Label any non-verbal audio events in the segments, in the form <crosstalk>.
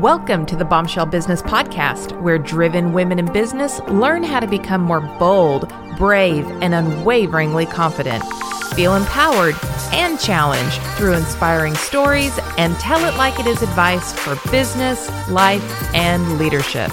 Welcome to the Bombshell Business Podcast, where driven women in business learn how to become more bold, brave, and unwaveringly confident. Feel empowered and challenged through inspiring stories and tell it like it is advice for business, life, and leadership.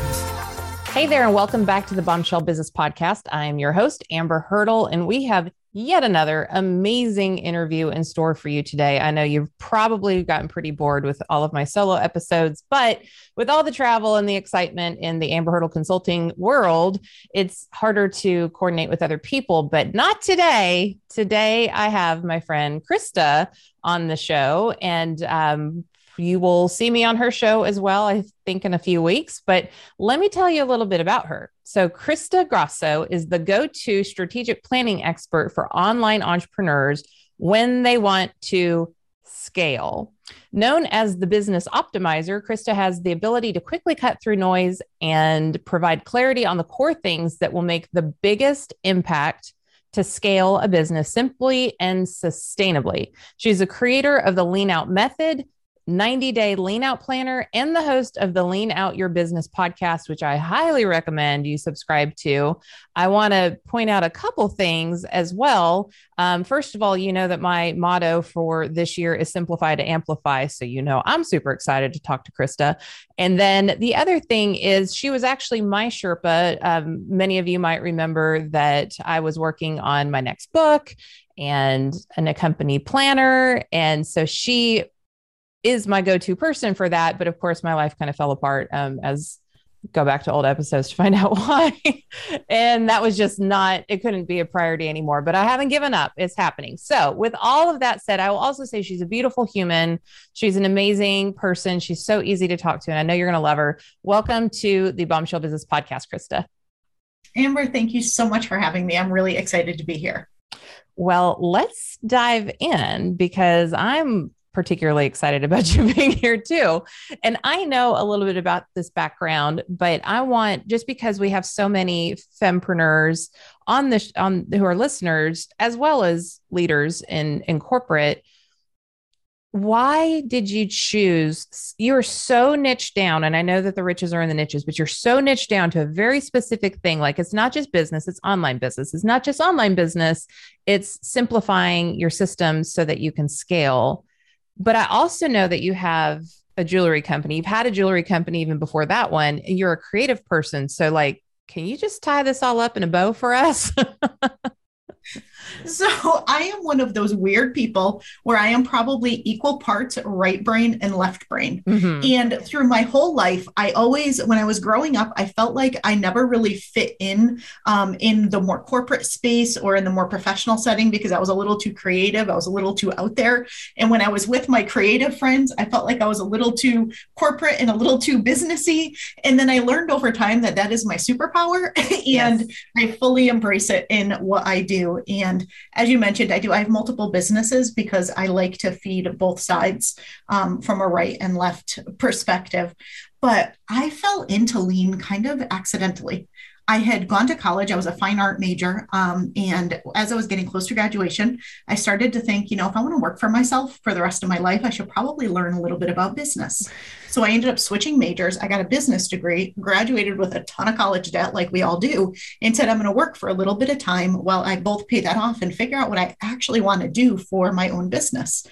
Hey there, and welcome back to the Bombshell Business Podcast. I am your host, Amber Hurdle, and we have yet another amazing interview in store for you today. I know you've probably gotten pretty bored with all of my solo episodes, but with all the travel and the excitement in the Amber Hurdle consulting world, it's harder to coordinate with other people, but not today. Today, I have my friend Krista on the show, and um, you will see me on her show as well, I think in a few weeks. But let me tell you a little bit about her. So, Krista Grasso is the go to strategic planning expert for online entrepreneurs when they want to scale. Known as the business optimizer, Krista has the ability to quickly cut through noise and provide clarity on the core things that will make the biggest impact to scale a business simply and sustainably. She's a creator of the Lean Out Method, 90 day lean out planner and the host of the Lean Out Your Business podcast, which I highly recommend you subscribe to. I want to point out a couple things as well. Um, first of all, you know that my motto for this year is simplify to amplify. So, you know, I'm super excited to talk to Krista. And then the other thing is, she was actually my Sherpa. Um, many of you might remember that I was working on my next book and an accompany planner. And so she is my go-to person for that. But of course, my life kind of fell apart um, as go back to old episodes to find <laughs> out why. and that was just not, it couldn't be a priority anymore, but I haven't given up. It's happening. So, with all of that said, I will also say she's a beautiful human. She's an amazing person. She's so easy to talk to. And I know you're going to love her. Welcome to the Bombshell Business Podcast, Krista. Amber, thank you so much for having me. I'm really excited to be here. Well, let's dive in because I'm particularly excited about <laughs> you being here too. And I know a little bit about this background, but I want just because we have so many fempreneurs on this on who are listeners as well as leaders in in corporate why did you choose you're so niche down and i know that the riches are in the niches but you're so niche down to a very specific thing. Like it's not just business it's online business. It's not just online business it's simplifying your systems so that you can scale but I also know that you have a jewelry company. You've had a jewelry company even before that one, and you're a creative person. So, like, can you just tie this all up in a bow for us? <laughs> <laughs> So I am one of those weird people where I am probably equal parts right brain and left brain. Mm-hmm. And through my whole life, I always, when I was growing up, I felt like I never really fit in um, in the more corporate space or in the more professional setting because I was a little too creative. I was a little too out there. And when I was with my creative friends, I felt like I was a little too corporate and a little too businessy. And then I learned over time that that is my superpower, <laughs> and yes. I fully embrace it in what I do. And as you mentioned, I do. I have multiple businesses because I like to feed both sides um, from a right and left perspective. But I fell into lean kind of accidentally. I had gone to college. I was a fine art major. Um, and as I was getting close to graduation, I started to think, you know, if I want to work for myself for the rest of my life, I should probably learn a little bit about business. So I ended up switching majors. I got a business degree, graduated with a ton of college debt, like we all do, and said, I'm going to work for a little bit of time while I both pay that off and figure out what I actually want to do for my own business.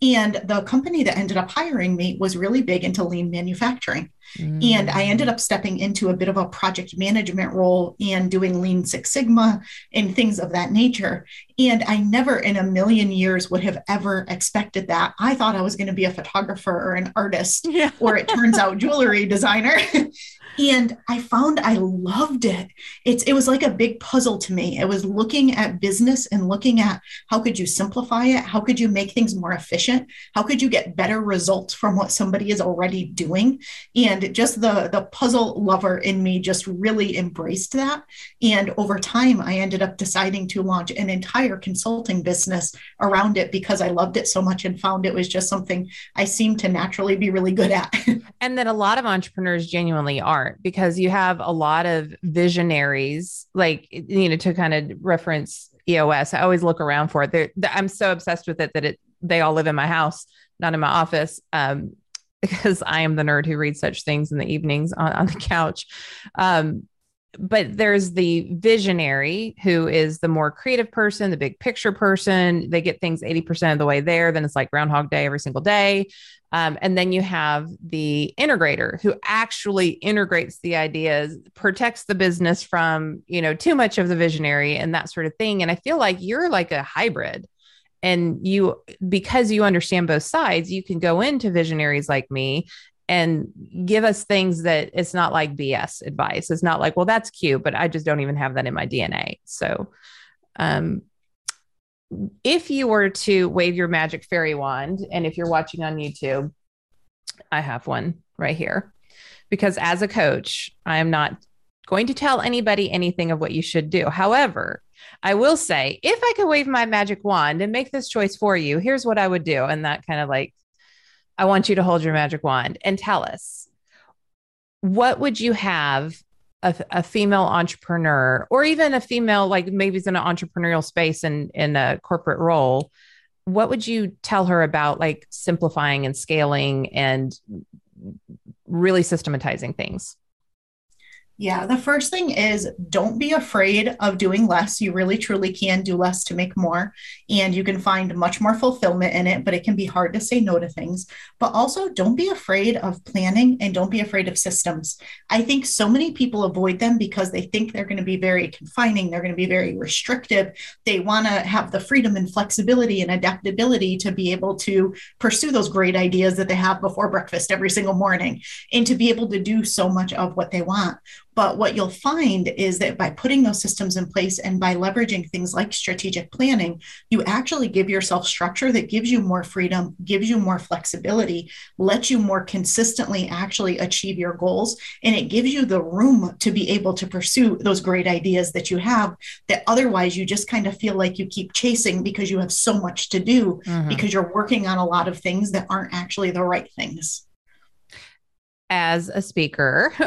And the company that ended up hiring me was really big into lean manufacturing. Mm. And I ended up stepping into a bit of a project management role and doing Lean Six Sigma and things of that nature. And I never in a million years would have ever expected that. I thought I was going to be a photographer or an artist, yeah. <laughs> or it turns out jewelry designer. <laughs> and I found I loved it. It's it was like a big puzzle to me. It was looking at business and looking at how could you simplify it? How could you make things more efficient? How could you get better results from what somebody is already doing? And just the the puzzle lover in me just really embraced that. And over time, I ended up deciding to launch an entire consulting business around it because I loved it so much and found it was just something I seemed to naturally be really good at. <laughs> and that a lot of entrepreneurs genuinely aren't because you have a lot of visionaries, like, you know, to kind of reference EOS. I always look around for it. They're, I'm so obsessed with it that it, they all live in my house, not in my office. Um, <laughs> because I am the nerd who reads such things in the evenings on, on the <laughs> couch. Um, but there's the visionary who is the more creative person, the big picture person. They get things 80% of the way there. Then it's like Groundhog Day every single day. Um, and then you have the integrator who actually integrates the ideas, protects the business from, you know, too much of the visionary and that sort of thing. And I feel like you're like a hybrid. And you, because you understand both sides, you can go into visionaries like me and give us things that it's not like BS advice. It's not like, well, that's cute, but I just don't even have that in my DNA. So, um, if you were to wave your magic fairy wand, and if you're watching on YouTube, I have one right here. Because as a coach, I am not going to tell anybody anything of what you should do. However, I will say, if I could wave my magic wand and make this choice for you, here's what I would do. And that kind of like, I want you to hold your magic wand and tell us what would you have a, a, female entrepreneur or even a female like maybe it's in an entrepreneurial space and in a corporate role what would you tell her about like simplifying and scaling and really systematizing things yeah, the first thing is don't be afraid of doing less. You really truly can do less to make more, and you can find much more fulfillment in it, but it can be hard to say no to things. But also, don't be afraid of planning and don't be afraid of systems. I think so many people avoid them because they think they're going to be very confining, they're going to be very restrictive. They want to have the freedom and flexibility and adaptability to be able to pursue those great ideas that they have before breakfast every single morning and to be able to do so much of what they want but what you'll find is that by putting those systems in place and by leveraging things like strategic planning, you actually give yourself structure that gives you more freedom, gives you more flexibility, lets you more consistently actually achieve your goals. And it gives you the room to be able to pursue those great ideas that you have that otherwise you just kind of feel like you keep chasing because you have so much to do mm-hmm. because you're working on a lot of things that aren't actually the right things. As a speaker, <laughs>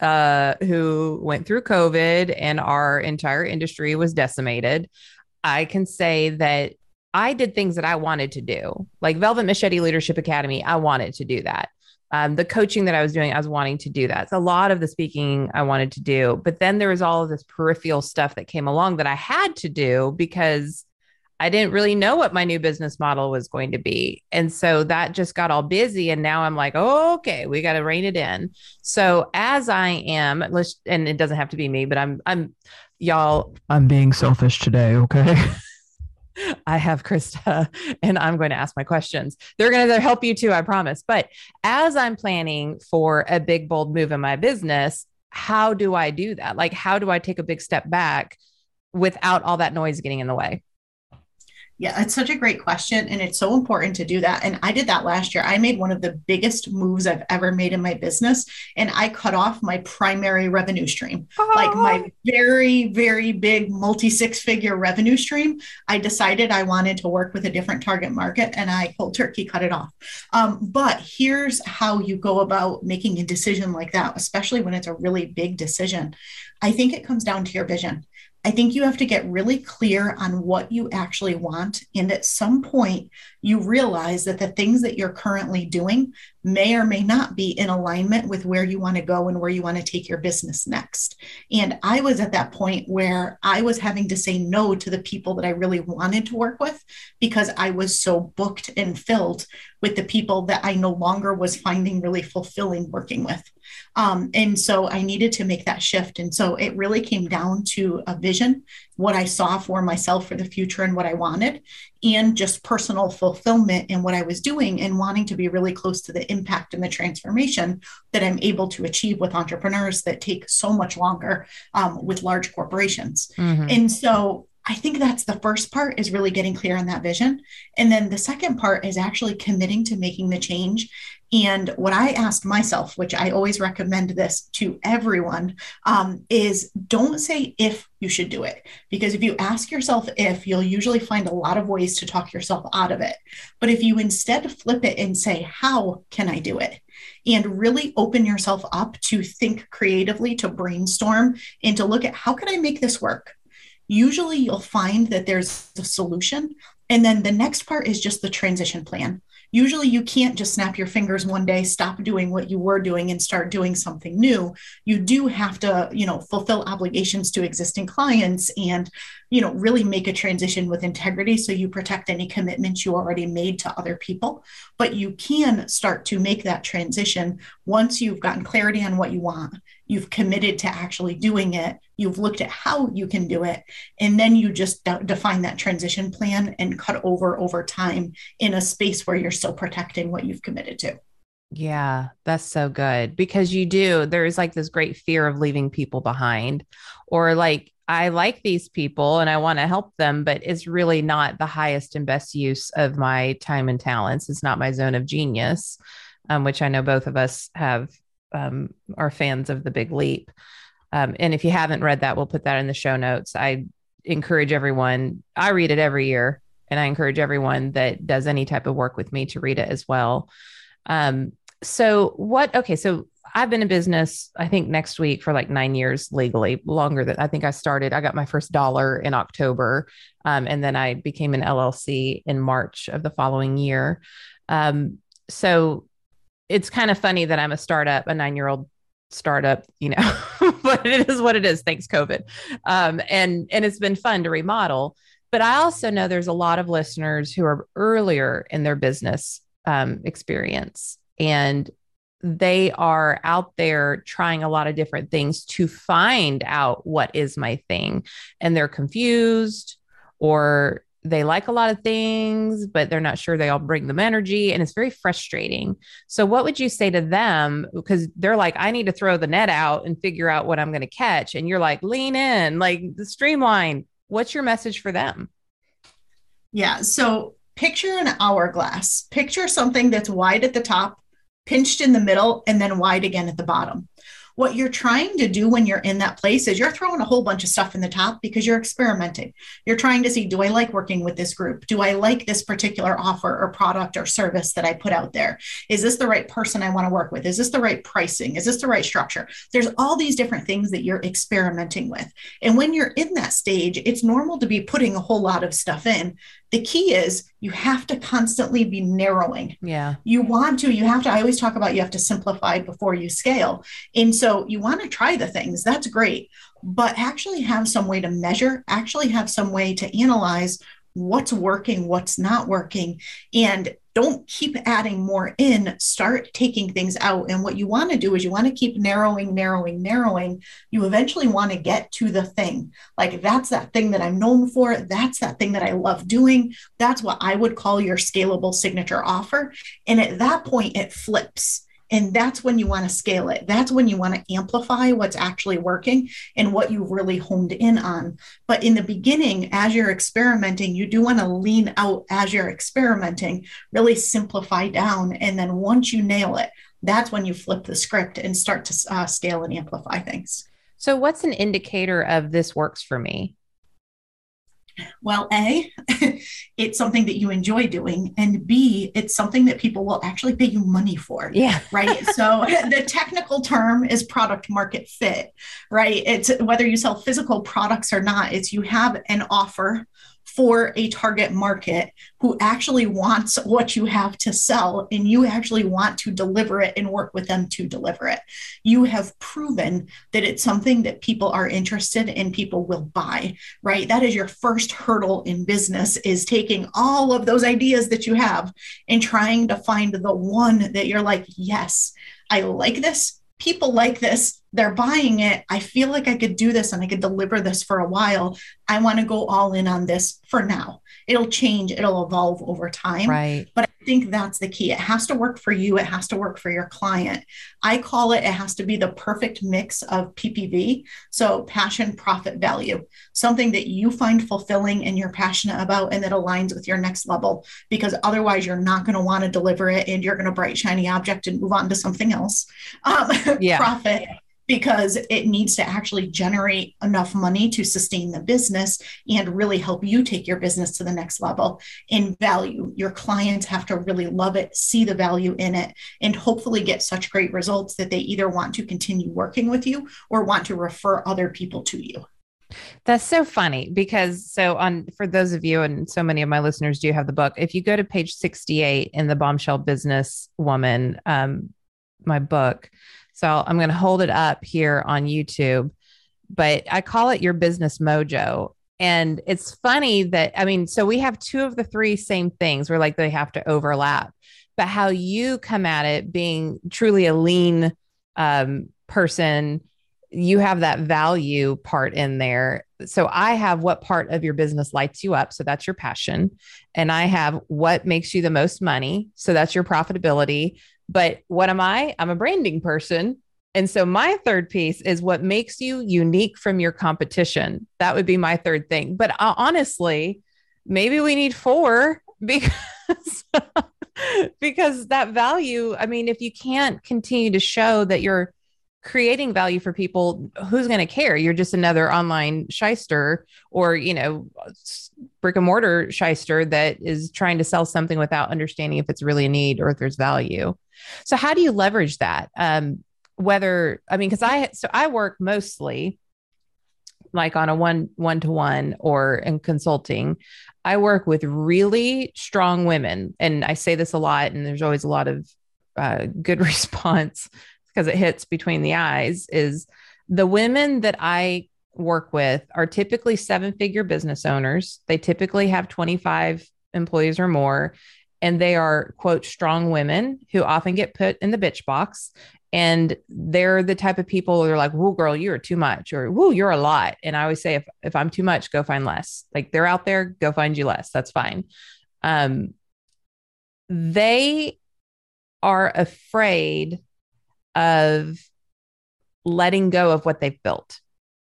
uh, who went through COVID and our entire industry was decimated, I can say that I did things that I wanted to do, like Velvet Machete Leadership Academy. I wanted to do that. Um, the coaching that I was doing, I was wanting to do that. So a lot of the speaking I wanted to do, but then there was all of this peripheral stuff that came along that I had to do because I didn't really know what my new business model was going to be. And so that just got all busy. And now I'm like, oh, okay, we got to rein it in. So as I am, let's, and it doesn't have to be me, but I'm, I'm, y'all, I'm being selfish today. Okay. <laughs> I have Krista and I'm going to ask my questions. They're going to help you too, I promise. But as I'm planning for a big, bold move in my business, how do I do that? Like, how do I take a big step back without all that noise getting in the way? Yeah, it's such a great question. And it's so important to do that. And I did that last year. I made one of the biggest moves I've ever made in my business. And I cut off my primary revenue stream, oh. like my very, very big multi six figure revenue stream. I decided I wanted to work with a different target market and I cold turkey cut it off. Um, but here's how you go about making a decision like that, especially when it's a really big decision. I think it comes down to your vision. I think you have to get really clear on what you actually want. And at some point, you realize that the things that you're currently doing may or may not be in alignment with where you want to go and where you want to take your business next. And I was at that point where I was having to say no to the people that I really wanted to work with because I was so booked and filled with the people that I no longer was finding really fulfilling working with. Um, and so I needed to make that shift. And so it really came down to a vision, what I saw for myself for the future and what I wanted, and just personal fulfillment in what I was doing and wanting to be really close to the impact and the transformation that I'm able to achieve with entrepreneurs that take so much longer um, with large corporations. Mm-hmm. And so I think that's the first part is really getting clear on that vision. And then the second part is actually committing to making the change. And what I ask myself, which I always recommend this to everyone, um, is don't say if you should do it. Because if you ask yourself if, you'll usually find a lot of ways to talk yourself out of it. But if you instead flip it and say, how can I do it? And really open yourself up to think creatively, to brainstorm, and to look at how can I make this work? usually you'll find that there's a solution. And then the next part is just the transition plan. Usually you can't just snap your fingers one day, stop doing what you were doing and start doing something new. You do have to, you know, fulfill obligations to existing clients and, you know, really make a transition with integrity so you protect any commitments you already made to other people. But you can start to make that transition once you've gotten clarity on what you want you've committed to actually doing it you've looked at how you can do it and then you just de- define that transition plan and cut over over time in a space where you're still protecting what you've committed to yeah that's so good because you do there's like this great fear of leaving people behind or like I like these people and I want to help them, but it's really not the highest and best use of my time and talents. It's not my zone of genius, um, which I know both of us have um, are fans of the Big Leap. Um, and if you haven't read that, we'll put that in the show notes. I encourage everyone, I read it every year, and I encourage everyone that does any type of work with me to read it as well. Um, so, what, okay, so I've been in business, I think next week for like nine years legally, longer than I think I started. I got my first dollar in October. Um, and then I became an LLC in March of the following year. Um, so it's kind of funny that I'm a startup, a nine year old startup, you know, <laughs> but it is what it is. Thanks COVID. Um, and, and it's been fun to remodel, but I also know there's a lot of listeners who are earlier in their business um, experience and they are out there trying a lot of different things to find out what is my thing and they're confused or they like a lot of things, but they're not sure they all bring them energy. And it's very frustrating. So, what would you say to them? Because they're like, I need to throw the net out and figure out what I'm going to catch. And you're like, lean in, like the streamline. What's your message for them? Yeah. So, picture an hourglass, picture something that's wide at the top, pinched in the middle, and then wide again at the bottom what you're trying to do when you're in that place is you're throwing a whole bunch of stuff in the top because you're experimenting. You're trying to see do I like working with this group? Do I like this particular offer or product or service that I put out there? Is this the right person I want to work with? Is this the right pricing? Is this the right structure? There's all these different things that you're experimenting with. And when you're in that stage, it's normal to be putting a whole lot of stuff in the key is you have to constantly be narrowing. Yeah. You want to, you have to, I always talk about you have to simplify before you scale. And so you want to try the things, that's great, but actually have some way to measure, actually have some way to analyze what's working, what's not working, and don't keep adding more in, start taking things out. And what you want to do is you want to keep narrowing, narrowing, narrowing. You eventually want to get to the thing. Like that's that thing that I'm known for. That's that thing that I love doing. That's what I would call your scalable signature offer. And at that point, it flips and that's when you want to scale it. That's when you want to amplify what's actually working and what you've really honed in on. But in the beginning, as you're experimenting, you do want to lean out as you're experimenting, really simplify down. And then once you nail it, that's when you flip the script and start to uh, scale and amplify things. So, what's an indicator of this works for me? Well, A, <laughs> it's something that you enjoy doing. And B, it's something that people will actually pay you money for. Yeah. <laughs> Right. so <laughs> the technical term is product market fit, right? It's whether you sell physical products or not, it's you have an offer for a target market who actually wants what you have to sell and you actually want to deliver it and work with them to deliver it. You have proven that it's something that people are interested in, people will buy, right? That is your first hurdle in business is taking all of those ideas that you have and trying to find the one that you're like, yes, I like this. people like this. They're buying it. I feel like I could do this and I could deliver this for a while. I want to go all in on this for now. It'll change, it'll evolve over time. Right. But I think that's the key. It has to work for you, it has to work for your client. I call it, it has to be the perfect mix of PPV. So, passion, profit, value, something that you find fulfilling and you're passionate about and that aligns with your next level. Because otherwise, you're not going to want to deliver it and you're going to bright, shiny object and move on to something else. Um, <laughs> yeah. profit because it needs to actually generate enough money to sustain the business and really help you take your business to the next level in value. Your clients have to really love it, see the value in it, and hopefully get such great results that they either want to continue working with you or want to refer other people to you. That's so funny because so on for those of you and so many of my listeners do have the book. If you go to page 68 in the bombshell business woman, um, my book, so I'm going to hold it up here on YouTube, but I call it your business mojo. And it's funny that, I mean, so we have two of the three same things where like they have to overlap, but how you come at it being truly a lean um, person, you have that value part in there. So I have what part of your business lights you up. So that's your passion. And I have what makes you the most money. So that's your profitability. But what am I? I'm a branding person. And so my third piece is what makes you unique from your competition. That would be my third thing. But uh, honestly, maybe we need four <laughs> because <laughs> because that value, I mean, if you can't continue to show that you're creating value for people, who's going to care? You're just another online shyster or, you know, brick and mortar shyster that is trying to sell something without understanding if it's really a need or if there's value. So how do you leverage that? Um, whether I mean, because I so I work mostly like on a one one to one or in consulting. I work with really strong women, and I say this a lot, and there's always a lot of uh, good <laughs> response because it hits between the eyes. Is the women that I work with are typically seven figure business owners. They typically have 25 employees or more and they are quote strong women who often get put in the bitch box and they're the type of people they are like whoa girl you're too much or whoa you're a lot and i always say if, if i'm too much go find less like they're out there go find you less that's fine um they are afraid of letting go of what they've built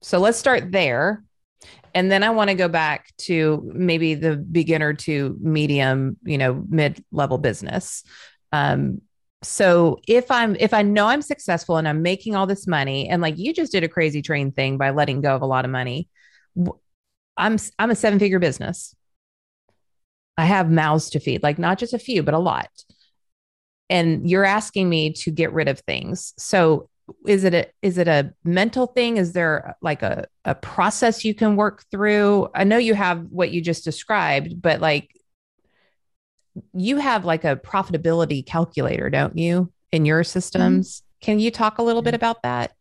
so let's start there and then I want to go back to maybe the beginner to medium, you know, mid level business. Um, so if I'm if I know I'm successful and I'm making all this money, and like you just did a crazy train thing by letting go of a lot of money, I'm I'm a seven figure business. I have mouths to feed, like not just a few, but a lot. And you're asking me to get rid of things. So is it a is it a mental thing? Is there like a, a process you can work through? I know you have what you just described but like you have like a profitability calculator don't you in your systems? Mm-hmm. can you talk a little bit about that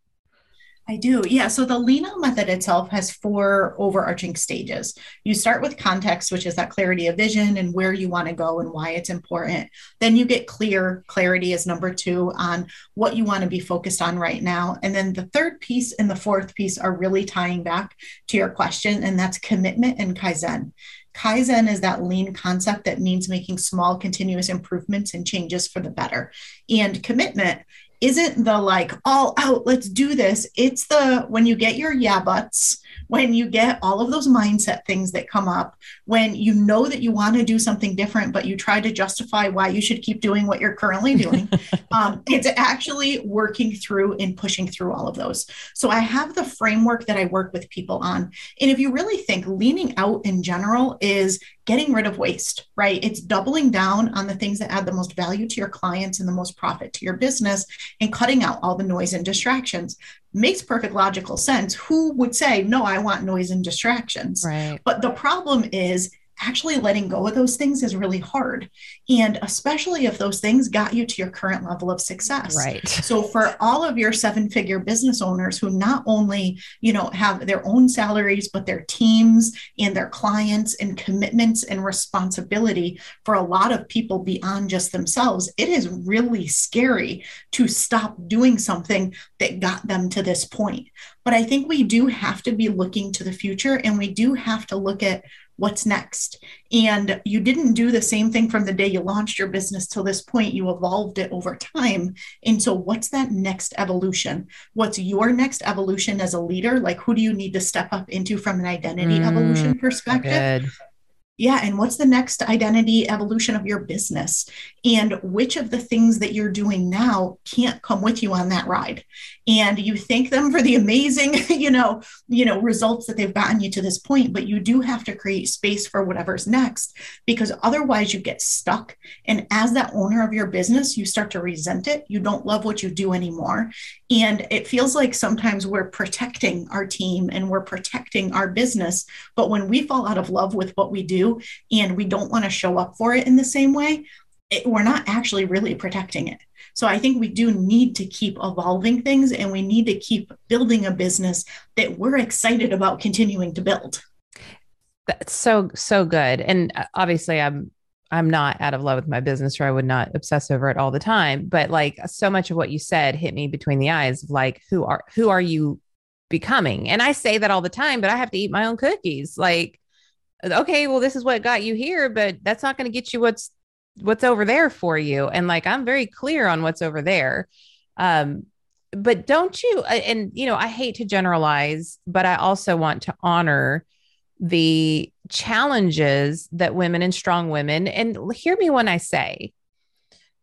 I do. Yeah. So the lean method itself has four overarching stages. You start with context, which is that clarity of vision and where you want to go and why it's important. Then you get clear. Clarity is number two on what you want to be focused on right now. And then the third piece and the fourth piece are really tying back to your question, and that's commitment and Kaizen. Kaizen is that lean concept that means making small continuous improvements and changes for the better. And commitment isn't the like all out, let's do this. It's the when you get your yeah buts, when you get all of those mindset things that come up, when you know that you want to do something different, but you try to justify why you should keep doing what you're currently doing. <laughs> um, it's actually working through and pushing through all of those. So I have the framework that I work with people on. And if you really think leaning out in general is getting rid of waste, right? It's doubling down on the things that add the most value to your clients and the most profit to your business and cutting out all the noise and distractions. Makes perfect logical sense. Who would say, no, I want noise and distractions? Right. But the problem is actually letting go of those things is really hard. And especially if those things got you to your current level of success. Right. <laughs> So for all of your seven figure business owners who not only, you know, have their own salaries, but their teams and their clients and commitments and responsibility for a lot of people beyond just themselves, it is really scary to stop doing something that got them to this point. But I think we do have to be looking to the future and we do have to look at what's next. And you didn't do the same thing from the day you launched your business till this point. You evolved it over time. And so, what's that next evolution? What's your next evolution as a leader? Like, who do you need to step up into from an identity mm, evolution perspective? Yeah and what's the next identity evolution of your business? And which of the things that you're doing now can't come with you on that ride? And you thank them for the amazing <laughs> you know you know results that they've gotten you to this point but you do have to create space for whatever's next because otherwise you get stuck. And as that owner of your business you start to resent it. You don't love what you do anymore. And it feels like sometimes we're protecting our team and we're protecting our business but when we fall out of love with what we do and we don't want to show up for it in the same way, it, we're not actually really protecting it. So I think we do need to keep evolving things and we need to keep building a business that we're excited about continuing to build. That's so so good. And uh, obviously I'm I'm not out of love with my business or I would not obsess over it all the time, but like so much of what you said hit me between the eyes of like who are who are you becoming? And I say that all the time, but I have to eat my own cookies. Like okay, well, this is what got you here, but that's not going to get you what's what's over there for you. And like I'm very clear on what's over there. Um, but don't you and you know, I hate to generalize, but I also want to honor the challenges that women and strong women and hear me when I say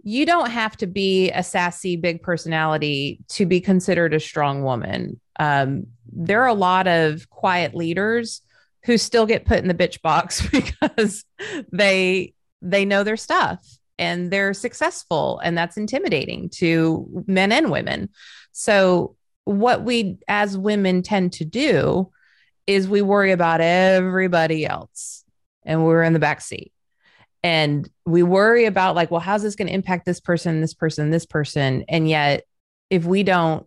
you don't have to be a sassy big personality to be considered a strong woman. Um, there are a lot of quiet leaders who still get put in the bitch box <laughs> because they they know their stuff and they're successful and that's intimidating to men and women. So what we as women tend to do is we worry about everybody else and we're in the back seat. And we worry about like well how's this going to impact this person this person this person? And yet if we don't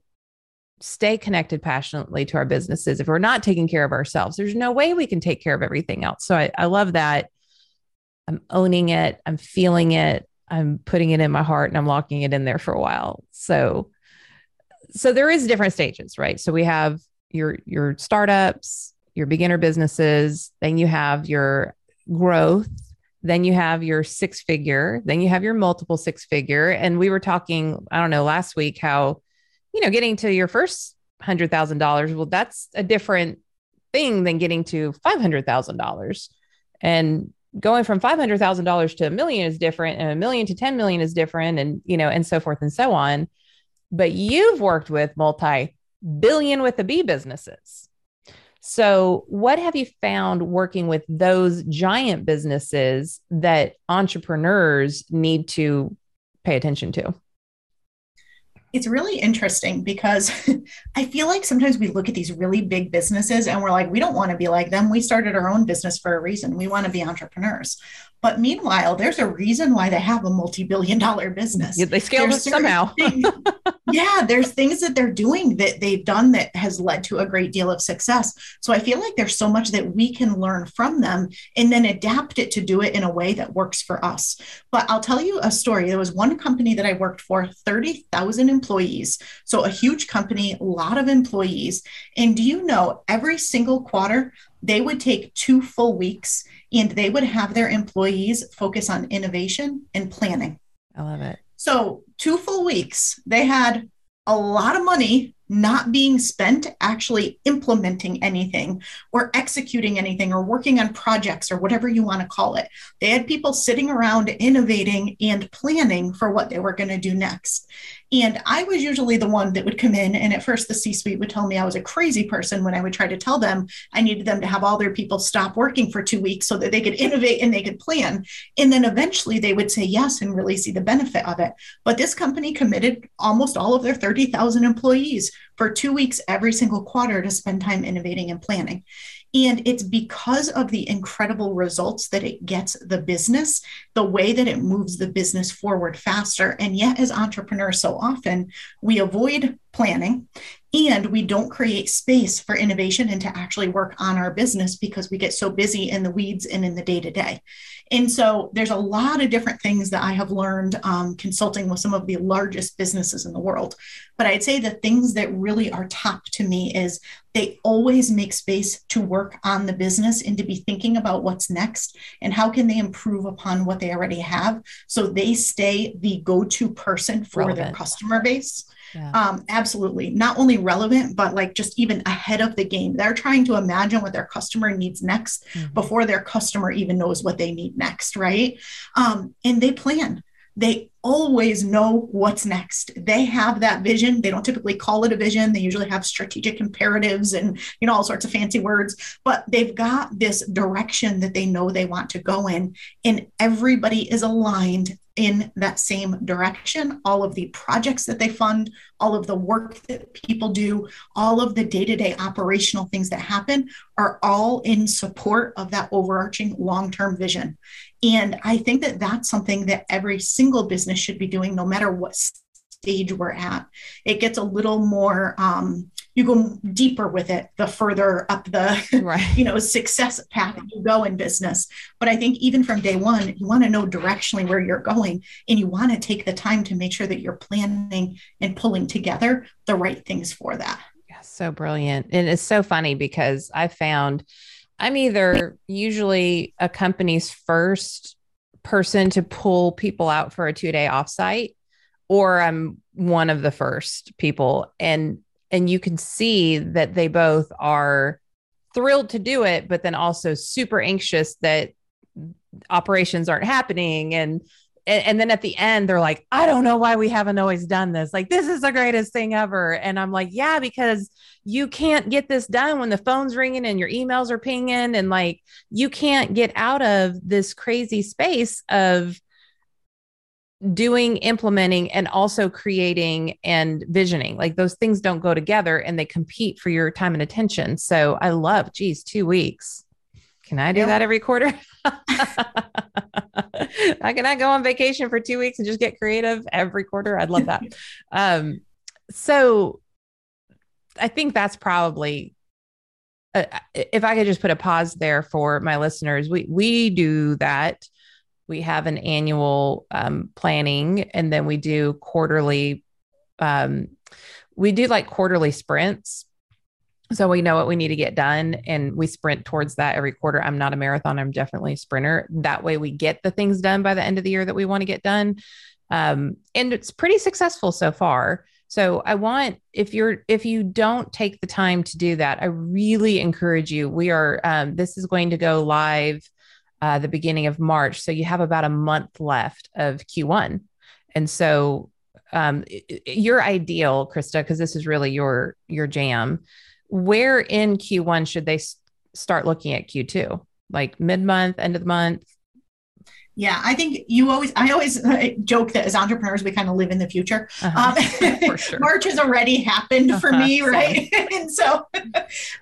stay connected passionately to our businesses, if we're not taking care of ourselves, there's no way we can take care of everything else. So I, I love that. I'm owning it, I'm feeling it, I'm putting it in my heart and I'm locking it in there for a while. So so there is different stages, right? So we have your your startups, your beginner businesses, then you have your growth, then you have your six figure, then you have your multiple six figure. And we were talking, I don't know, last week how you know, getting to your first hundred thousand dollars, well, that's a different thing than getting to five hundred thousand dollars. And going from five hundred thousand dollars to a million is different, and a million to ten million is different, and you know, and so forth and so on. But you've worked with multi-billion with the B businesses. So, what have you found working with those giant businesses that entrepreneurs need to pay attention to? It's really interesting because <laughs> I feel like sometimes we look at these really big businesses and we're like, we don't want to be like them. We started our own business for a reason. We want to be entrepreneurs. But meanwhile, there's a reason why they have a multi-billion dollar business. Yeah, they scaled it somehow. things, <laughs> yeah, there's things that they're doing that they've done that has led to a great deal of success. So I feel like there's so much that we can learn from them and then adapt it to do it in a way that works for us. But I'll tell you a story. There was one company that I worked for, 30,000 employees. So a huge company, a lot of employees. And do you know every single quarter they would take two full weeks and they would have their employees focus on innovation and planning. I love it. So, two full weeks, they had a lot of money not being spent actually implementing anything or executing anything or working on projects or whatever you want to call it. They had people sitting around innovating and planning for what they were going to do next. And I was usually the one that would come in. And at first, the C suite would tell me I was a crazy person when I would try to tell them I needed them to have all their people stop working for two weeks so that they could innovate and they could plan. And then eventually they would say yes and really see the benefit of it. But this company committed almost all of their 30,000 employees for two weeks every single quarter to spend time innovating and planning. And it's because of the incredible results that it gets the business, the way that it moves the business forward faster. And yet, as entrepreneurs, so often we avoid planning and we don't create space for innovation and to actually work on our business because we get so busy in the weeds and in the day to day. And so there's a lot of different things that I have learned um, consulting with some of the largest businesses in the world. But I'd say the things that really are top to me is they always make space to work on the business and to be thinking about what's next and how can they improve upon what they already have so they stay the go-to person for Relevant. their customer base yeah. Um, absolutely. Not only relevant, but like just even ahead of the game. They're trying to imagine what their customer needs next mm-hmm. before their customer even knows what they need next, right? Um, and they plan. They always know what's next. They have that vision. They don't typically call it a vision. They usually have strategic imperatives and you know all sorts of fancy words, but they've got this direction that they know they want to go in and everybody is aligned in that same direction. All of the projects that they fund, all of the work that people do, all of the day to day operational things that happen are all in support of that overarching long term vision. And I think that that's something that every single business should be doing, no matter what stage we're at. It gets a little more, um, you go deeper with it the further up the right. <laughs> you know success path you go in business but i think even from day one you want to know directionally where you're going and you want to take the time to make sure that you're planning and pulling together the right things for that yeah so brilliant and it's so funny because i found i'm either usually a company's first person to pull people out for a two day offsite or i'm one of the first people. And and you can see that they both are thrilled to do it but then also super anxious that operations aren't happening and and, then at the end they're like i don't know why we haven't always done this like this is the greatest thing ever and i'm like yeah because you can't get this done when the phone's ringing and your emails are pinging and like you can't get out of this crazy space of doing, implementing, and also creating and visioning. Like those things don't go together and they compete for your time and attention. So I love, geez, two weeks. Can I do that every quarter? <laughs> I can I go on vacation for two weeks and just get creative every quarter? I'd love that. <laughs> um, so I think that's probably uh, if I could just put a pause there for my listeners, we we do that we have an annual um, planning and then we do quarterly um, we do like quarterly sprints so we know what we need to get done and we sprint towards that every quarter i'm not a marathon i'm definitely a sprinter that way we get the things done by the end of the year that we want to get done um, and it's pretty successful so far so i want if you're if you don't take the time to do that i really encourage you we are um, this is going to go live uh, the beginning of March. So you have about a month left of Q1. And so um, your ideal, Krista, because this is really your your jam. Where in Q1 should they start looking at Q2? Like mid month, end of the month, yeah, I think you always, I always uh, joke that as entrepreneurs, we kind of live in the future. Uh-huh. Um, <laughs> sure. <laughs> March has already happened for uh-huh. me, right? <laughs> and so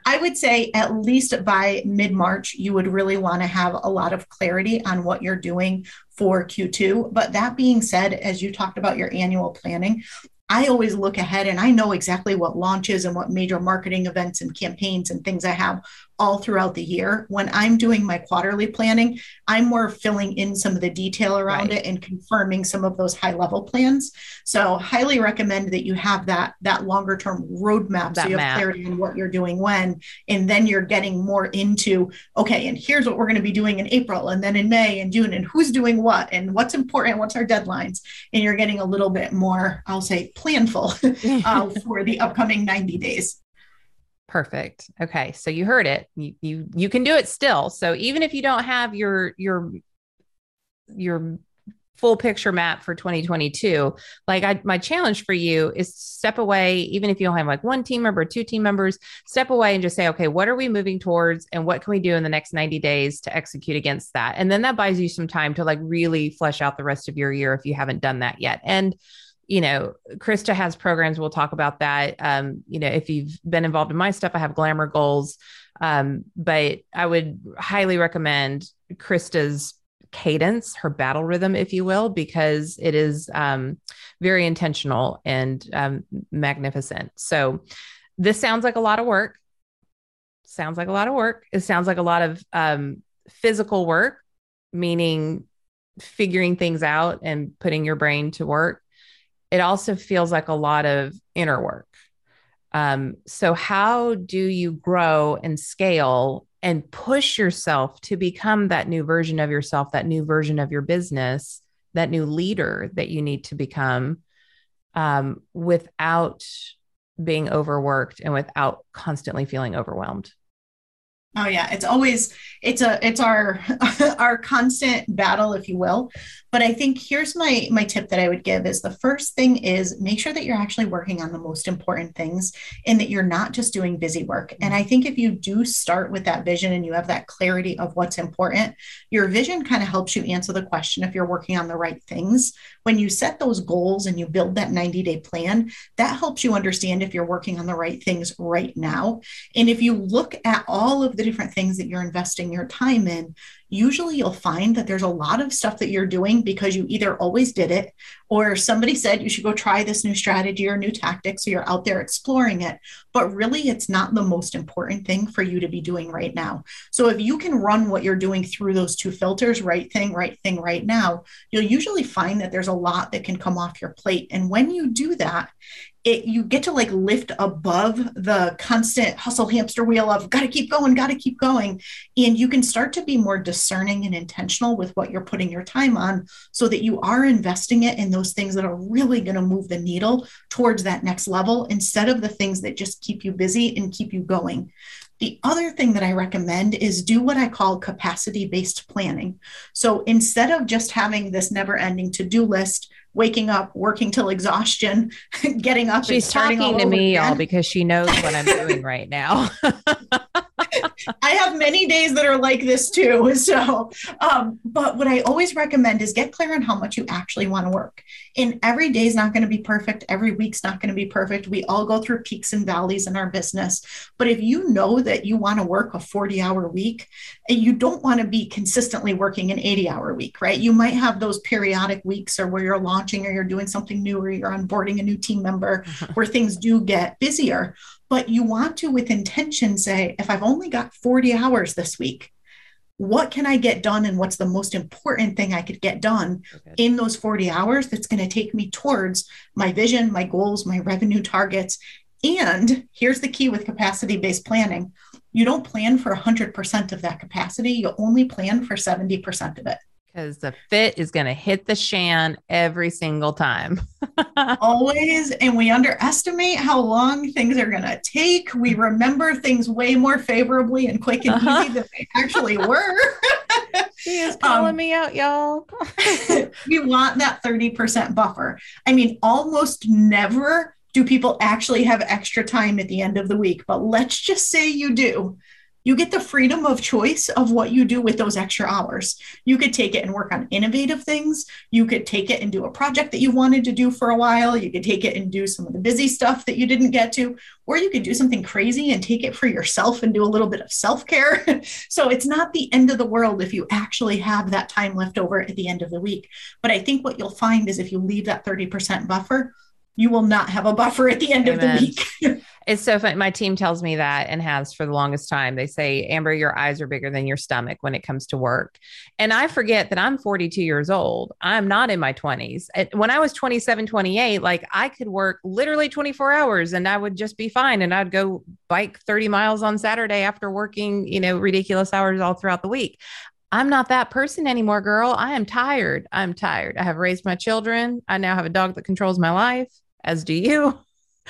I would say at least by mid March, you would really want to have a lot of clarity on what you're doing for Q2. But that being said, as you talked about your annual planning, I always look ahead and I know exactly what launches and what major marketing events and campaigns and things I have all throughout the year. When I'm doing my quarterly planning, I'm more filling in some of the detail around right. it and confirming some of those high level plans. So highly recommend that you have that that longer term roadmap that so you have map. clarity on what you're doing when and then you're getting more into okay, and here's what we're going to be doing in April and then in May and June and who's doing what and what's important, what's our deadlines and you're getting a little bit more I'll say planful <laughs> uh, for the upcoming 90 days. Perfect. Okay. So you heard it. You, you you can do it still. So even if you don't have your your your full picture map for 2022, like I, my challenge for you is step away, even if you don't have like one team member, two team members, step away and just say, okay, what are we moving towards and what can we do in the next 90 days to execute against that? And then that buys you some time to like really flesh out the rest of your year if you haven't done that yet. And you know, Krista has programs. We'll talk about that. Um, you know, if you've been involved in my stuff, I have glamour goals. Um, but I would highly recommend Krista's cadence, her battle rhythm, if you will, because it is um, very intentional and um, magnificent. So this sounds like a lot of work. Sounds like a lot of work. It sounds like a lot of um, physical work, meaning figuring things out and putting your brain to work. It also feels like a lot of inner work. Um, so, how do you grow and scale and push yourself to become that new version of yourself, that new version of your business, that new leader that you need to become um, without being overworked and without constantly feeling overwhelmed? Oh yeah, it's always it's a it's our <laughs> our constant battle if you will. But i think here's my my tip that i would give is the first thing is make sure that you're actually working on the most important things and that you're not just doing busy work. And i think if you do start with that vision and you have that clarity of what's important your vision kind of helps you answer the question if you're working on the right things. When you set those goals and you build that 90 day plan that helps you understand if you're working on the right things right now. And if you look at all of the different things that you're investing your time in usually you'll find that there's a lot of stuff that you're doing because you either always did it or somebody said you should go try this new strategy or new tactic. So you're out there exploring it. But really, it's not the most important thing for you to be doing right now. So if you can run what you're doing through those two filters, right thing, right thing, right now, you'll usually find that there's a lot that can come off your plate. And when you do that, it you get to like lift above the constant hustle hamster wheel of got to keep going got to keep going and you can start to be more and intentional with what you're putting your time on so that you are investing it in those things that are really going to move the needle towards that next level instead of the things that just keep you busy and keep you going the other thing that I recommend is do what I call capacity based planning. So instead of just having this never ending to do list, waking up, working till exhaustion, <laughs> getting up. She's talking to me, y'all, because she knows what I'm doing <laughs> right now. <laughs> <laughs> I have many days that are like this too. So, um, but what I always recommend is get clear on how much you actually want to work. And every day is not going to be perfect. Every week's not going to be perfect. We all go through peaks and valleys in our business. But if you know that you want to work a 40 hour week, you don't want to be consistently working an 80 hour week, right? You might have those periodic weeks or where you're launching or you're doing something new or you're onboarding a new team member where things do get busier but you want to with intention say if i've only got 40 hours this week what can i get done and what's the most important thing i could get done okay. in those 40 hours that's going to take me towards my vision my goals my revenue targets? And here's the key with capacity based planning. You don't plan for 100% of that capacity. You only plan for 70% of it because the fit is going to hit the shan every single time. <laughs> Always. And we underestimate how long things are going to take. We <laughs> remember things way more favorably and quick and uh-huh. easy than they <laughs> actually were. she is calling um, me out, y'all. we want that 30% buffer. I mean, almost never do people actually have extra time at the end of the week, but let's just say you do you get the freedom of choice of what you do with those extra hours. You could take it and work on innovative things. You could take it and do a project that you wanted to do for a while. You could take it and do some of the busy stuff that you didn't get to, or you could do something crazy and take it for yourself and do a little bit of self care. <laughs> so it's not the end of the world if you actually have that time left over at the end of the week. But I think what you'll find is if you leave that 30% buffer, you will not have a buffer at the end Amen. of the week. <laughs> it's so funny. My team tells me that and has for the longest time. They say, Amber, your eyes are bigger than your stomach when it comes to work. And I forget that I'm 42 years old. I'm not in my 20s. When I was 27, 28, like I could work literally 24 hours and I would just be fine. And I'd go bike 30 miles on Saturday after working, you know, ridiculous hours all throughout the week. I'm not that person anymore, girl. I am tired. I'm tired. I have raised my children. I now have a dog that controls my life as do you.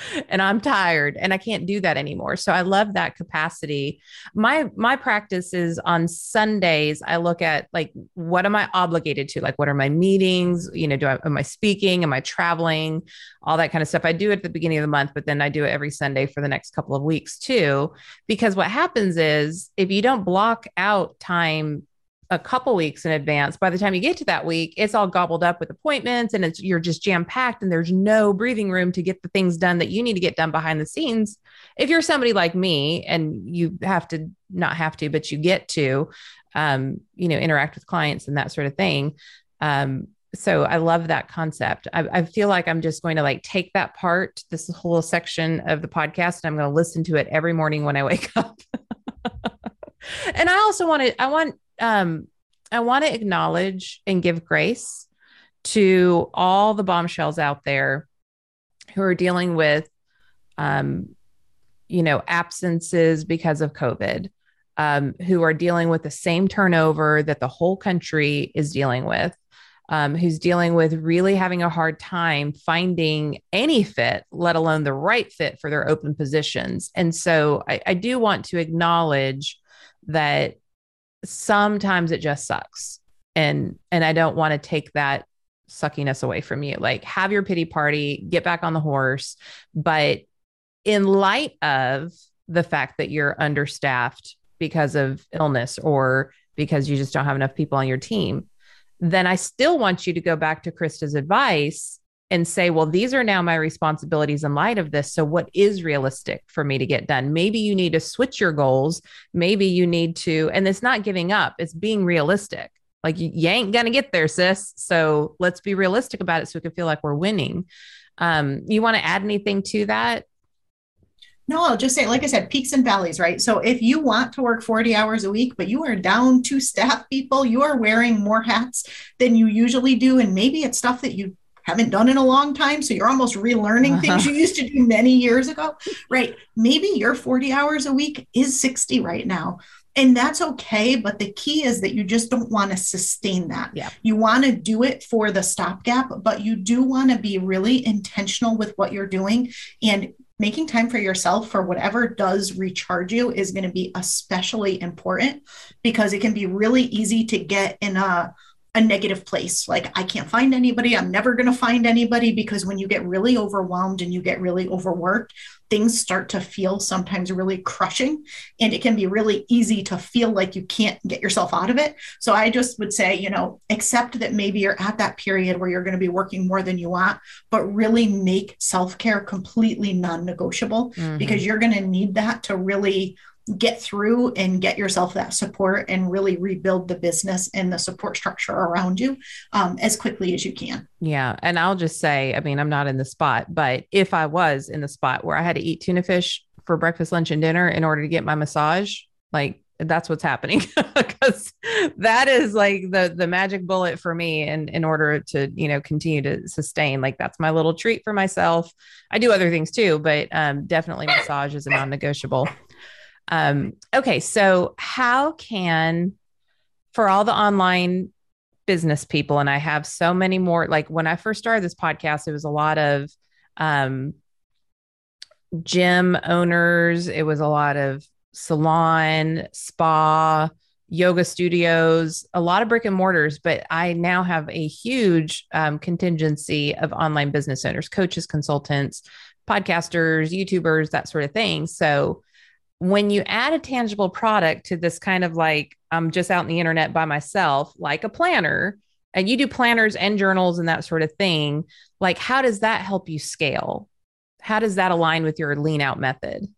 <laughs> and I'm tired and I can't do that anymore. So I love that capacity. My my practice is on Sundays I look at like what am I obligated to? Like what are my meetings? You know, do I am I speaking? Am I traveling? All that kind of stuff. I do it at the beginning of the month, but then I do it every Sunday for the next couple of weeks too because what happens is if you don't block out time a couple weeks in advance, by the time you get to that week, it's all gobbled up with appointments and it's you're just jam packed and there's no breathing room to get the things done that you need to get done behind the scenes. If you're somebody like me and you have to not have to, but you get to, um, you know, interact with clients and that sort of thing. Um, so I love that concept. I, I, feel like I'm just going to like take that part, this whole section of the podcast, and I'm going to listen to it every morning when I wake up. <laughs> and I also want to, I want um, I want to acknowledge and give grace to all the bombshells out there who are dealing with, um, you know, absences because of COVID, um, who are dealing with the same turnover that the whole country is dealing with. Um, who's dealing with really having a hard time finding any fit, let alone the right fit for their open positions. And so I, I do want to acknowledge that sometimes it just sucks. And and i don't want to take that suckiness away from you. Like have your pity party get back on the horse. But in light of the fact that you're understaffed because of illness or because you just don't have enough people on your team then i still want you to go back to krista's advice and say, well, these are now my responsibilities in light of this. So, what is realistic for me to get done? Maybe you need to switch your goals. Maybe you need to, and it's not giving up, it's being realistic. Like, you, ain't going to get there, sis. So, let's be realistic about it so we can feel like we're winning. Um, you want to add anything to that? No, I'll just say, like I said, peaks and valleys, right? So if you want to work 40 hours a week, but you are down to staff people, you are wearing more hats than you usually do. And maybe it's stuff that you haven't done in a long time. So you're almost relearning uh-huh. things you used to do many years ago, right? Maybe your 40 hours a week is 60 right now. And that's okay. But the key is that you just don't want to sustain that. Yeah. You want to do it for the stopgap, but you do want to be really intentional with what you're doing. And making time for yourself for whatever does recharge you is going to be especially important because it can be really easy to get in a a negative place. Like, I can't find anybody. I'm never going to find anybody because when you get really overwhelmed and you get really overworked, things start to feel sometimes really crushing. And it can be really easy to feel like you can't get yourself out of it. So I just would say, you know, accept that maybe you're at that period where you're going to be working more than you want, but really make self care completely non negotiable mm-hmm. because you're going to need that to really get through and get yourself that support and really rebuild the business and the support structure around you um, as quickly as you can. Yeah. And I'll just say, I mean, I'm not in the spot, but if I was in the spot where I had to eat tuna fish for breakfast, lunch, and dinner in order to get my massage, like that's what's happening <laughs> because that is like the the magic bullet for me and in, in order to you know continue to sustain like that's my little treat for myself i do other things too but um, definitely massage is a non-negotiable um, okay, so how can for all the online business people, and I have so many more. Like when I first started this podcast, it was a lot of um, gym owners. It was a lot of salon, spa, yoga studios, a lot of brick and mortars, but I now have a huge um, contingency of online business owners, coaches, consultants, podcasters, YouTubers, that sort of thing. So when you add a tangible product to this kind of like I'm just out in the internet by myself, like a planner, and you do planners and journals and that sort of thing, like how does that help you scale? How does that align with your lean out method?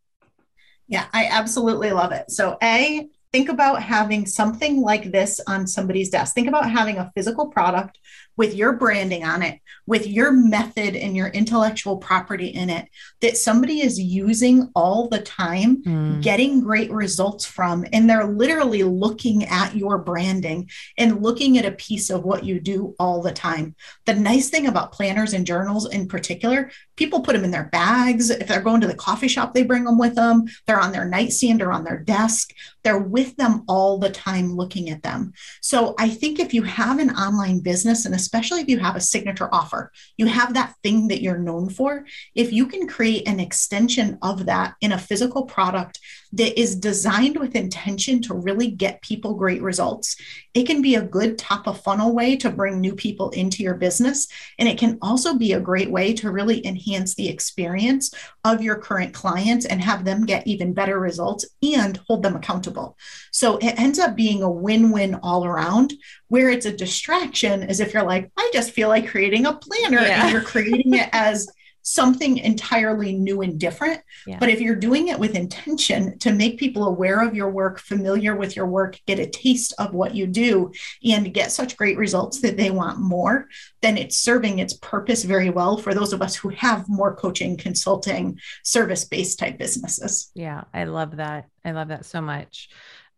Yeah, I absolutely love it. So, A, think about having something like this on somebody's desk. Think about having a physical product with your branding on it, with your method and your intellectual property in it that somebody is using all the time, mm. getting great results from. And they're literally looking at your branding and looking at a piece of what you do all the time. The nice thing about planners and journals in particular, people put them in their bags. If they're going to the coffee shop, they bring them with them. They're on their nightstand or on their desk. They're with them all the time looking at them. So I think if you have an online business and especially if you have a signature offer, you have that thing that you're known for. If you can create an extension of that in a physical product that is designed with intention to really get people great results, it can be a good top of funnel way to bring new people into your business. And it can also be a great way to really enhance the experience of your current clients and have them get even better results and hold them accountable. So it ends up being a win win all around where it's a distraction as if you're like, I just feel like creating a planner yeah. and you're creating it as something entirely new and different. Yeah. But if you're doing it with intention to make people aware of your work, familiar with your work, get a taste of what you do, and get such great results that they want more, then it's serving its purpose very well for those of us who have more coaching, consulting, service based type businesses. Yeah, I love that. I love that so much.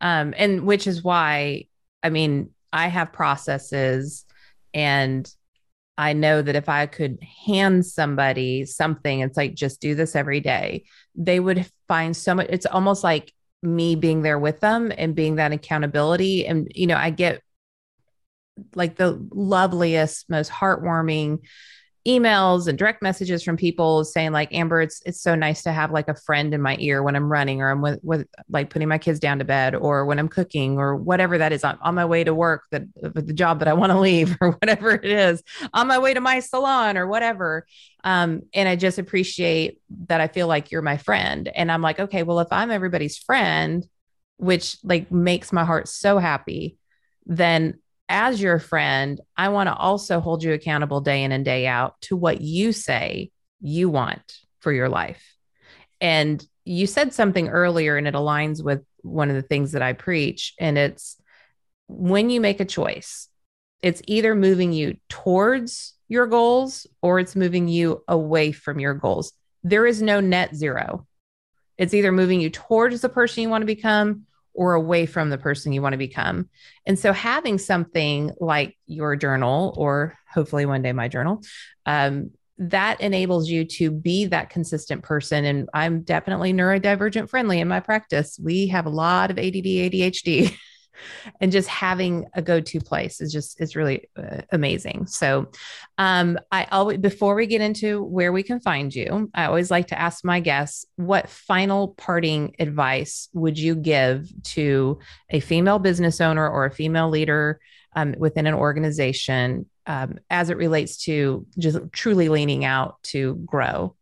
Um, and which is why, I mean, I have processes and I know that if I could hand somebody something, it's like, just do this every day, they would find so much. It's almost like me being there with them and being that accountability. And, you know, I get like the loveliest, most heartwarming emails and direct messages from people saying like amber it's it's so nice to have like a friend in my ear when i'm running or i'm with, with like putting my kids down to bed or when i'm cooking or whatever that is. On, on my way to work that the job that i want to leave <laughs> or whatever it is. On my way to my salon or whatever. Um, and i just appreciate that i feel like you're my friend. And i'm like okay well if i'm everybody's friend which like makes my heart so happy then as your friend, I want to also hold you accountable day in and day out to what you say you want for your life. And you said something earlier, and it aligns with one of the things that I preach. And it's when you make a choice, it's either moving you towards your goals or it's moving you away from your goals. There is no net zero. It's either moving you towards the person you want to become or away from the person you want to become. And so having something like your journal, or hopefully one day my journal, um, that enables you to be that consistent person. And I'm definitely neurodivergent friendly in my practice. We have a lot of ADD, ADHD. <laughs> and just having a go-to place is just is really uh, amazing. So um i always before we get into where we can find you i always like to ask my guests what final parting advice would you give to a female business owner or a female leader um, within an organization um, as it relates to just truly leaning out to grow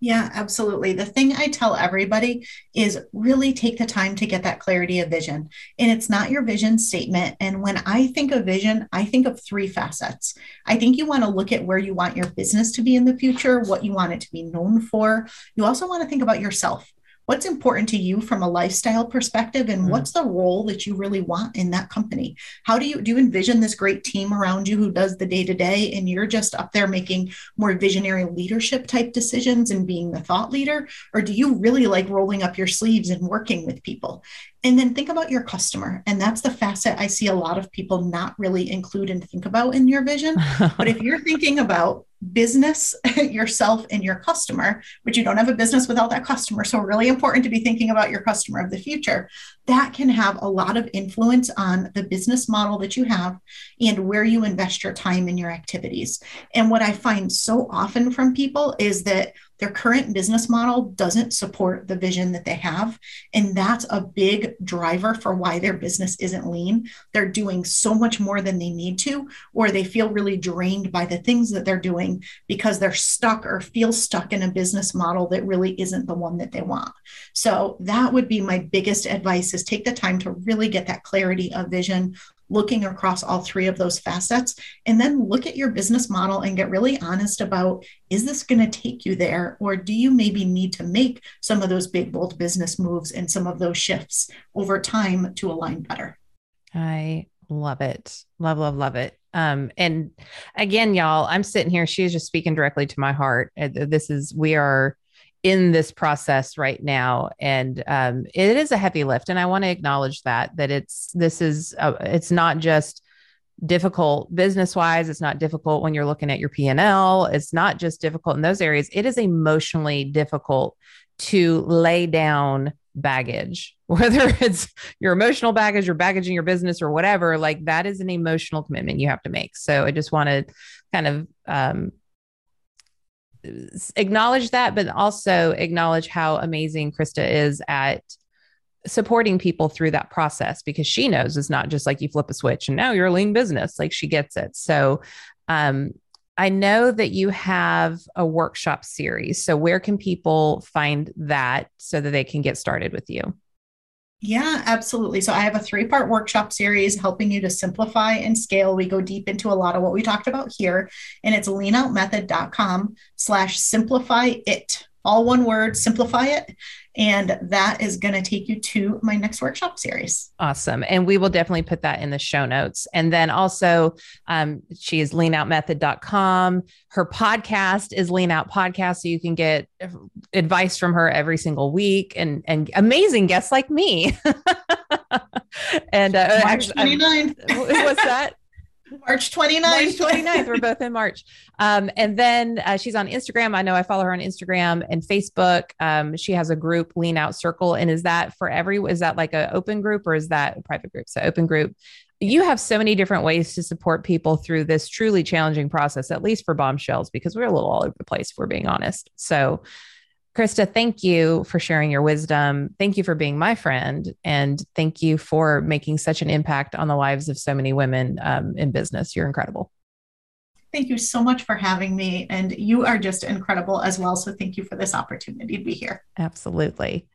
yeah, absolutely. The thing I tell everybody is really take the time to get that clarity of vision. And it's not your vision statement. And when I think of vision, I think of three facets. I think you want to look at where you want your business to be in the future, what you want it to be known for. You also want to think about yourself what's important to you from a lifestyle perspective and mm-hmm. what's the role that you really want in that company how do you do you envision this great team around you who does the day to day and you're just up there making more visionary leadership type decisions and being the thought leader or do you really like rolling up your sleeves and working with people and then think about your customer. And that's the facet I see a lot of people not really include and think about in your vision. <laughs> but if you're thinking about business, <laughs> yourself, and your customer, but you don't have a business without that customer. So, really important to be thinking about your customer of the future. That can have a lot of influence on the business model that you have and where you invest your time in your activities. And what I find so often from people is that their current business model doesn't support the vision that they have. And that's a big driver for why their business isn't lean. They're doing so much more than they need to, or they feel really drained by the things that they're doing because they're stuck or feel stuck in a business model that really isn't the one that they want. So that would be my biggest advice is take the time to really get that clarity of vision looking across all three of those facets and then look at your business model and get really honest about is this going to take you there? Or do you maybe need to make some of those big bold business moves and some of those shifts over time to align better? I love it. Love love love it. Um and again y'all i'm sitting here she is just speaking directly to my heart. Uh, this is we are in this process right now and um, it is a heavy lift and i want to acknowledge that that it's this is uh, it's not just difficult business wise it's not difficult when you're looking at your p&l it's not just difficult in those areas it is emotionally difficult to lay down baggage, <laughs> whether it's your emotional baggage or baggage in your business or whatever, like that is an emotional commitment you have to make. So I just want to kind of um, acknowledge that, but also acknowledge how amazing Krista is at supporting people through that process because she knows it's not just like you flip a switch and now you're a lean business. Like she gets it. So, um, I know that you have a workshop series. So, where can people find that so that they can get started with you? Yeah, absolutely. So I have a three part workshop series helping you to simplify and scale. We go deep into a lot of what we talked about here, and it's leanoutmethod.com slash simplify it. All one word, simplify it. And that is going to take you to my next workshop series. Awesome. And we will definitely put that in the show notes. And then also, um, she is leanoutmethod.com. Her podcast is Lean Out Podcast. So you can get advice from her every single week and, and amazing guests like me. <laughs> and uh, 29th. <laughs> what's that? March 29th. March 29th. We're both in March. Um, and then uh, she's on Instagram. I know I follow her on Instagram and Facebook. Um, she has a group, Lean Out Circle. And is that for every, is that like an open group or is that a private group? So open group. You have so many different ways to support people through this truly challenging process, at least for bombshells, because we're a little all over the place, if we're being honest. So Krista, thank you for sharing your wisdom. Thank you for being my friend. And thank you for making such an impact on the lives of so many women um, in business. You're incredible. Thank you so much for having me. And you are just incredible as well. So thank you for this opportunity to be here. Absolutely.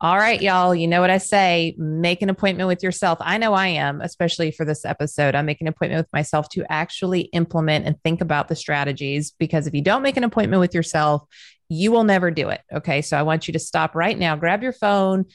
All right, y'all. You know what I say make an appointment with yourself. I know I am, especially for this episode. I'm making an appointment with myself to actually implement and think about the strategies because if you don't make an appointment with yourself, you will never do it. Okay. So I want you to stop right now, grab your phone,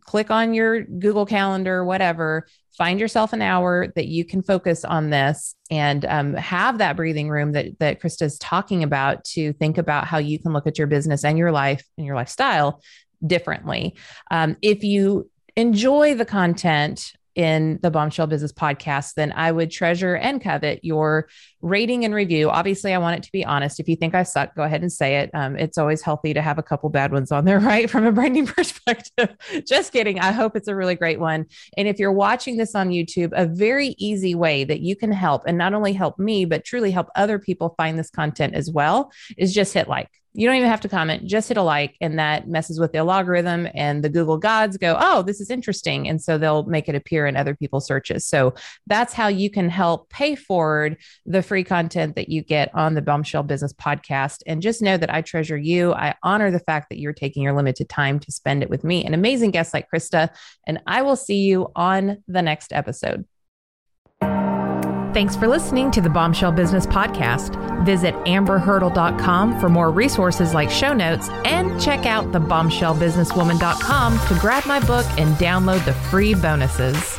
click on your Google Calendar, whatever, find yourself an hour that you can focus on this and um, have that breathing room that, that Krista is talking about to think about how you can look at your business and your life and your lifestyle differently. Um, if you enjoy the content in the Bombshell Business podcast, then I would treasure and covet your rating and review. Obviously, I want it to be honest. If you think I suck, go ahead and say it. Um, it's always healthy to have a couple bad ones on there, <laughs> right? From a branding <laughs> perspective. Just kidding. I hope it's a really great one. And if you're watching this on YouTube, a very easy way that you can help and not only help me, but truly help other people find this content as well is just hit like. You don't even have to comment, just hit a like, and that messes with the algorithm. And the Google gods go, Oh, this is interesting. And so they'll make it appear in other people's searches. So that's how you can help pay forward the free content that you get on the Bombshell Business Podcast. And just know that I treasure you. I honor the fact that you're taking your limited time to spend it with me, an amazing guest like Krista. And I will see you on the next episode. Thanks for listening to the Bombshell Business Podcast. Visit amberhurdle.com for more resources like show notes and check out the bombshellbusinesswoman.com to grab my book and download the free bonuses.